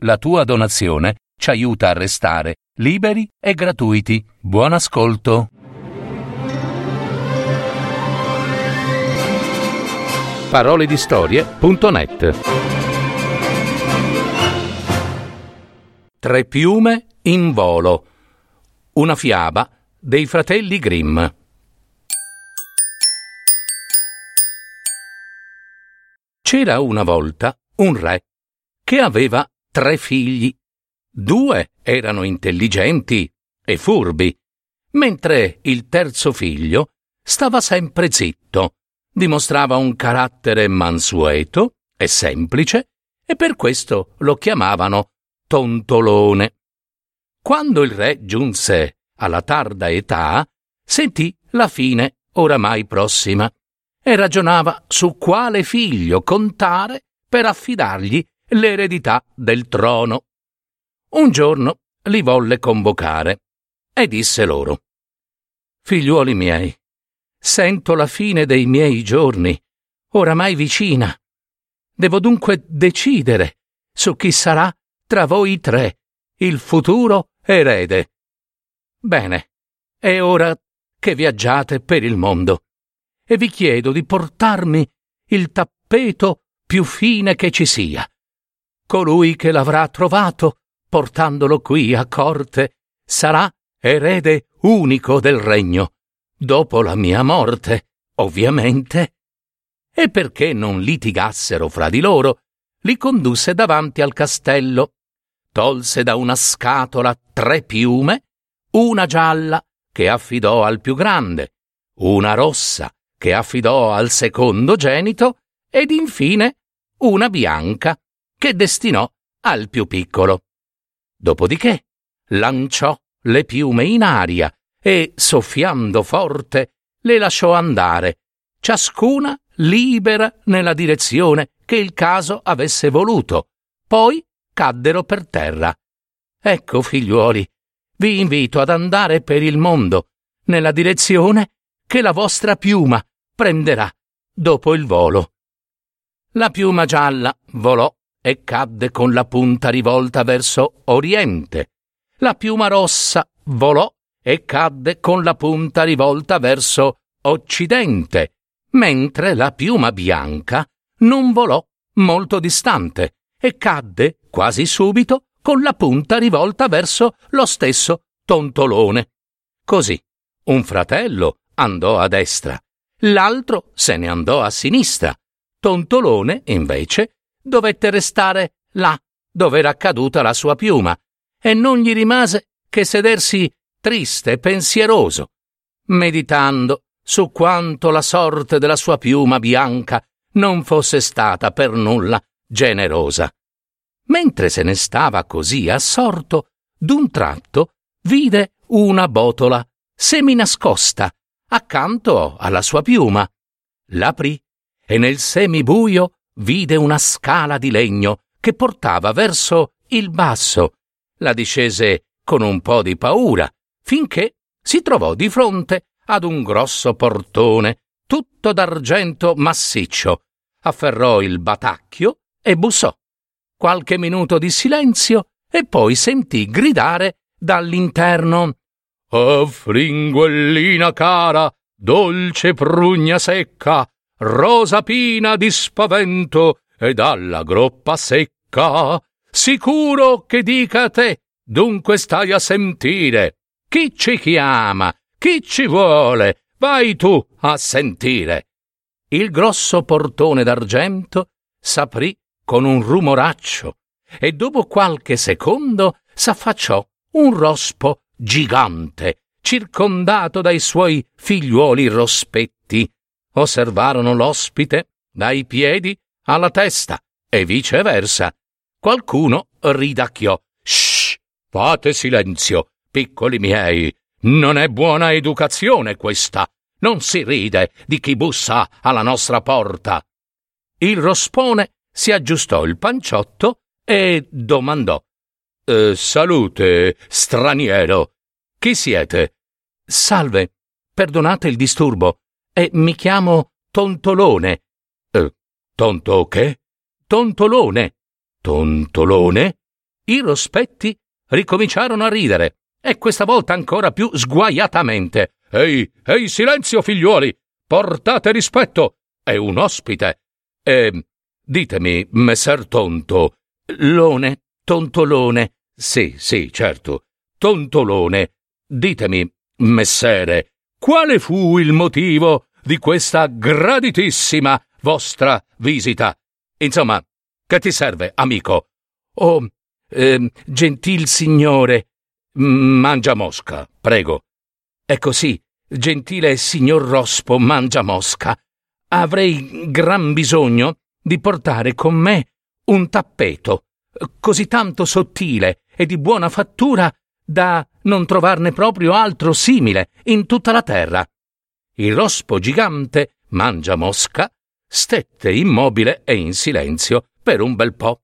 La tua donazione ci aiuta a restare liberi e gratuiti. Buon ascolto. Paroledistorie.net Tre piume in volo. Una fiaba dei fratelli Grimm. C'era una volta un re che aveva tre figli. Due erano intelligenti e furbi, mentre il terzo figlio stava sempre zitto, dimostrava un carattere mansueto e semplice e per questo lo chiamavano Tontolone. Quando il re giunse alla tarda età, sentì la fine oramai prossima e ragionava su quale figlio contare per affidargli l'eredità del trono. Un giorno li volle convocare e disse loro Figliuoli miei, sento la fine dei miei giorni, oramai vicina. Devo dunque decidere su chi sarà tra voi tre il futuro erede. Bene, è ora che viaggiate per il mondo e vi chiedo di portarmi il tappeto più fine che ci sia. Colui che l'avrà trovato portandolo qui a corte, sarà erede unico del regno, dopo la mia morte, ovviamente. E perché non litigassero fra di loro, li condusse davanti al castello, tolse da una scatola tre piume, una gialla che affidò al più grande, una rossa che affidò al secondo genito ed infine una bianca che destinò al più piccolo. Dopodiché lanciò le piume in aria e, soffiando forte, le lasciò andare, ciascuna libera nella direzione che il caso avesse voluto. Poi caddero per terra. Ecco, figliuoli, vi invito ad andare per il mondo, nella direzione che la vostra piuma prenderà dopo il volo. La piuma gialla volò e cadde con la punta rivolta verso oriente. La piuma rossa volò e cadde con la punta rivolta verso occidente, mentre la piuma bianca non volò molto distante e cadde quasi subito con la punta rivolta verso lo stesso tontolone. Così un fratello andò a destra, l'altro se ne andò a sinistra. Tontolone, invece, dovette restare là dove era caduta la sua piuma e non gli rimase che sedersi triste e pensieroso, meditando su quanto la sorte della sua piuma bianca non fosse stata per nulla generosa. Mentre se ne stava così assorto, d'un tratto vide una botola seminascosta accanto alla sua piuma. L'aprì e nel semibuio vide una scala di legno che portava verso il basso. La discese con un po' di paura, finché si trovò di fronte ad un grosso portone, tutto d'argento massiccio. Afferrò il batacchio e bussò. Qualche minuto di silenzio e poi sentì gridare dall'interno Oh, fringuellina cara, dolce prugna secca, rosa pina di spavento e dalla groppa secca. Sicuro che dica a te, dunque stai a sentire. Chi ci chiama? Chi ci vuole? Vai tu a sentire. Il grosso portone d'argento s'aprì con un rumoraccio e dopo qualche secondo s'affacciò un rospo gigante, circondato dai suoi figliuoli rospetti osservarono l'ospite dai piedi alla testa e viceversa. Qualcuno ridacchiò. Shh! Fate silenzio, piccoli miei. Non è buona educazione questa. Non si ride di chi bussa alla nostra porta. Il rospone si aggiustò il panciotto e domandò. Eh, salute, straniero. Chi siete? Salve. Perdonate il disturbo e mi chiamo Tontolone. Eh, tonto che? Tontolone. Tontolone? i rospetti ricominciarono a ridere, e questa volta ancora più sguaiatamente. Ehi, ehi, silenzio, figliuoli! Portate rispetto! È un ospite. E ditemi, messer Tonto, Lone, Tontolone. Sì, sì, certo. Tontolone. Ditemi, messere, quale fu il motivo di questa graditissima vostra visita? Insomma, che ti serve, amico? Oh, eh, gentil signore, mangia mosca, prego. È così, gentile signor Rospo mangia mosca. Avrei gran bisogno di portare con me un tappeto, così tanto sottile e di buona fattura da non trovarne proprio altro simile in tutta la terra. Il rospo gigante mangia mosca stette immobile e in silenzio per un bel po'.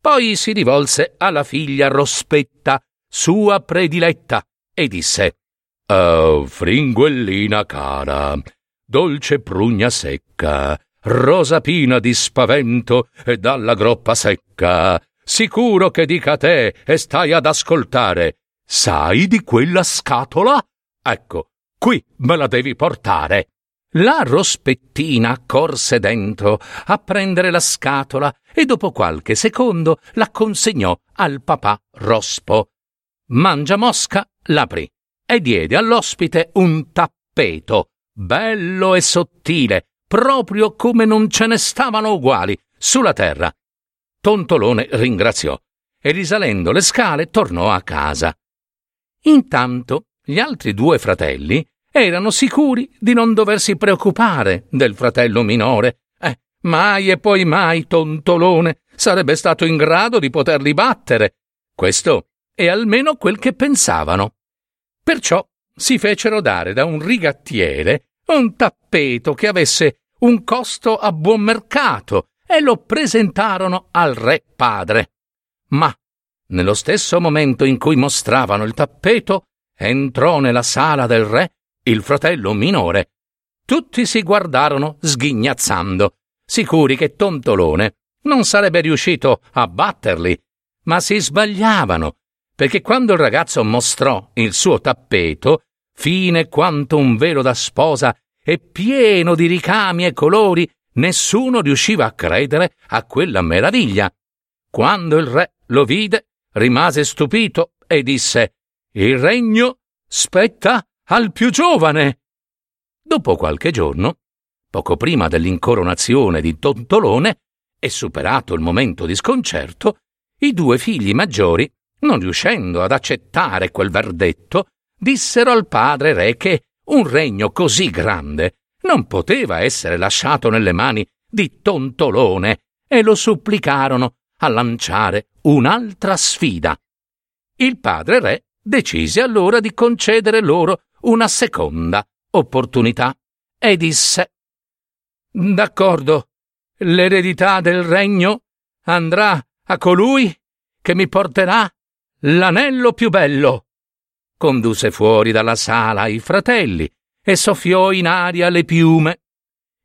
Poi si rivolse alla figlia Rospetta, sua prediletta, e disse Oh, fringuellina cara, dolce prugna secca, rosa pina di spavento e dalla groppa secca, sicuro che dica a te e stai ad ascoltare. Sai di quella scatola? Ecco, qui me la devi portare. La rospettina corse dentro a prendere la scatola e dopo qualche secondo la consegnò al papà Rospo. Mangia Mosca l'aprì e diede all'ospite un tappeto, bello e sottile, proprio come non ce ne stavano uguali sulla terra. Tontolone ringraziò e risalendo le scale tornò a casa. Intanto gli altri due fratelli erano sicuri di non doversi preoccupare del fratello minore. Eh, mai e poi mai Tontolone sarebbe stato in grado di poterli battere. Questo è almeno quel che pensavano. Perciò si fecero dare da un rigattiere un tappeto che avesse un costo a buon mercato e lo presentarono al re padre. Ma, nello stesso momento in cui mostravano il tappeto, entrò nella sala del re il fratello minore. Tutti si guardarono sghignazzando, sicuri che Tontolone non sarebbe riuscito a batterli, ma si sbagliavano, perché quando il ragazzo mostrò il suo tappeto, fine quanto un velo da sposa e pieno di ricami e colori, nessuno riusciva a credere a quella meraviglia. Quando il re lo vide, rimase stupito e disse Il regno spetta al più giovane. Dopo qualche giorno, poco prima dell'incoronazione di Tontolone, e superato il momento di sconcerto, i due figli maggiori, non riuscendo ad accettare quel verdetto, dissero al padre re che un regno così grande non poteva essere lasciato nelle mani di Tontolone e lo supplicarono a lanciare un'altra sfida. Il padre re decise allora di concedere loro una seconda opportunità e disse D'accordo, l'eredità del regno andrà a colui che mi porterà l'anello più bello. Condusse fuori dalla sala i fratelli e soffiò in aria le piume.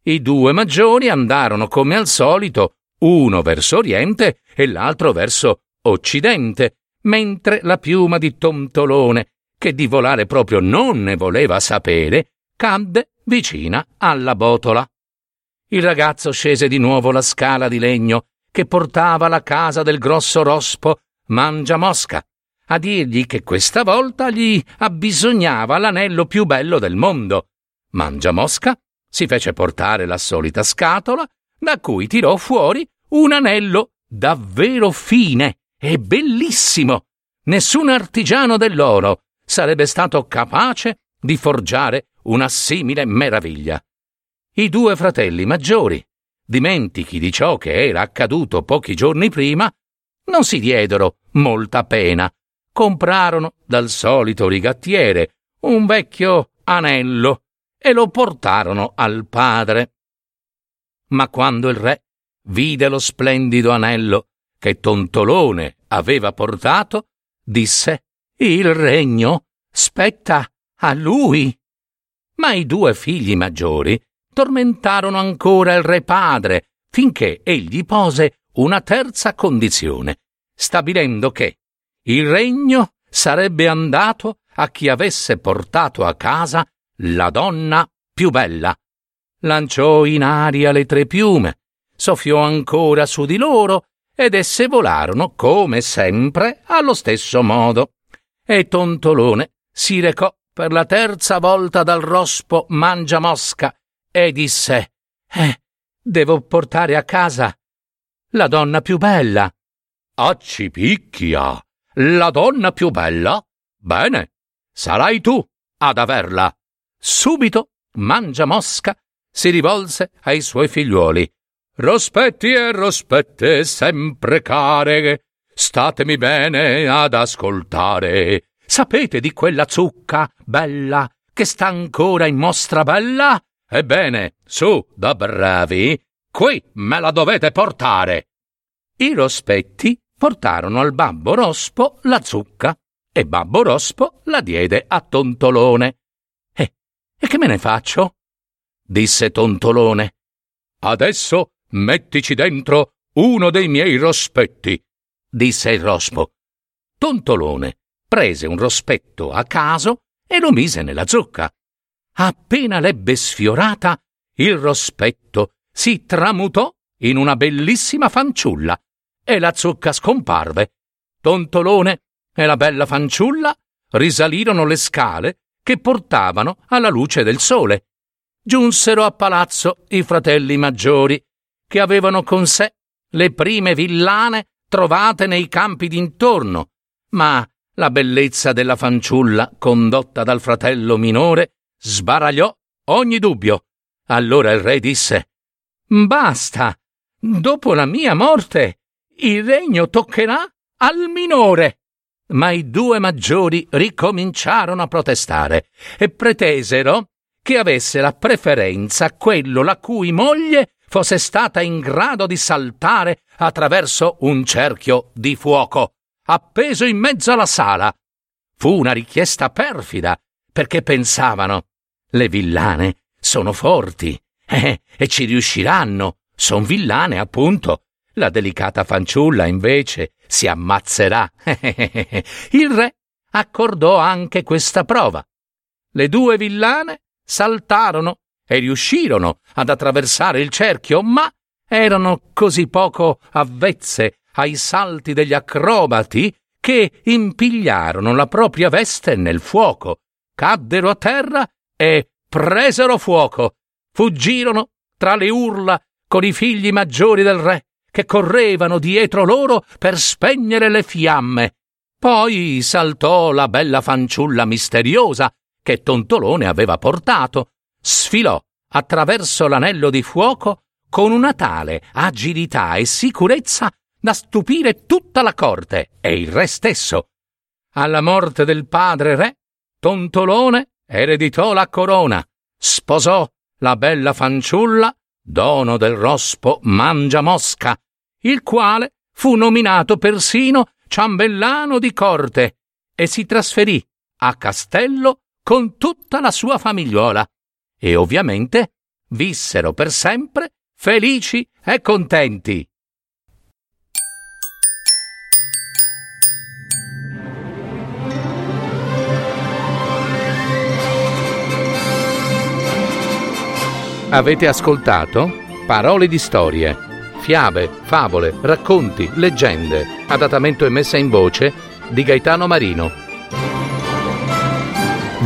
I due maggiori andarono come al solito, uno verso oriente e l'altro verso occidente, mentre la piuma di Tontolone che di volare proprio non ne voleva sapere, cadde vicina alla botola. Il ragazzo scese di nuovo la scala di legno che portava alla casa del grosso rospo Mangia Mosca, a dirgli che questa volta gli abbisognava l'anello più bello del mondo. Mangia Mosca si fece portare la solita scatola, da cui tirò fuori un anello davvero fine e bellissimo. Nessun artigiano dell'oro sarebbe stato capace di forgiare una simile meraviglia. I due fratelli maggiori, dimentichi di ciò che era accaduto pochi giorni prima, non si diedero molta pena. Comprarono dal solito rigattiere un vecchio anello e lo portarono al padre. Ma quando il re vide lo splendido anello che Tontolone aveva portato, disse il regno spetta a lui. Ma i due figli maggiori tormentarono ancora il re padre finché egli pose una terza condizione, stabilendo che, il regno sarebbe andato a chi avesse portato a casa la donna più bella. Lanciò in aria le tre piume, soffiò ancora su di loro ed esse volarono, come sempre, allo stesso modo. E Tontolone si recò per la terza volta dal rospo Mangiamosca e disse Eh, devo portare a casa la donna più bella. Accipicchia! La donna più bella? Bene, sarai tu ad averla. Subito Mangiamosca si rivolse ai suoi figliuoli. Rospetti e rospette sempre care, statemi bene ad ascoltare. Sapete di quella zucca bella che sta ancora in mostra bella? Ebbene, su, da bravi, qui me la dovete portare. I rospetti portarono al babbo Rospo la zucca e babbo Rospo la diede a Tontolone. Eh, e che me ne faccio? Disse Tontolone. Adesso mettici dentro uno dei miei rospetti, disse il Rospo. Tontolone prese un rospetto a caso e lo mise nella zucca. Appena l'ebbe sfiorata, il rospetto si tramutò in una bellissima fanciulla e la zucca scomparve. Tontolone e la bella fanciulla risalirono le scale che portavano alla luce del sole. Giunsero a palazzo i fratelli maggiori, che avevano con sé le prime villane trovate nei campi d'intorno, ma la bellezza della fanciulla, condotta dal fratello minore, sbaragliò ogni dubbio. Allora il re disse Basta. Dopo la mia morte il regno toccherà al minore. Ma i due maggiori ricominciarono a protestare e pretesero che avesse la preferenza quello la cui moglie fosse stata in grado di saltare attraverso un cerchio di fuoco, appeso in mezzo alla sala. Fu una richiesta perfida, perché pensavano le villane sono forti eh, e ci riusciranno, son villane appunto, la delicata fanciulla, invece, si ammazzerà. Il re accordò anche questa prova. Le due villane saltarono e riuscirono ad attraversare il cerchio, ma erano così poco avvezze ai salti degli acrobati che impigliarono la propria veste nel fuoco, caddero a terra e presero fuoco. Fuggirono tra le urla con i figli maggiori del re che correvano dietro loro per spegnere le fiamme. Poi saltò la bella fanciulla misteriosa che Tontolone aveva portato, sfilò attraverso l'anello di fuoco con una tale agilità e sicurezza da stupire tutta la corte e il re stesso. Alla morte del padre re, Tontolone ereditò la corona, sposò la bella fanciulla dono del rospo Mangiamosca, il quale fu nominato persino ciambellano di corte e si trasferì a Castello con tutta la sua famigliuola e ovviamente vissero per sempre felici e contenti. Avete ascoltato Parole di storie, fiabe, favole, racconti, leggende, adattamento e messa in voce di Gaetano Marino.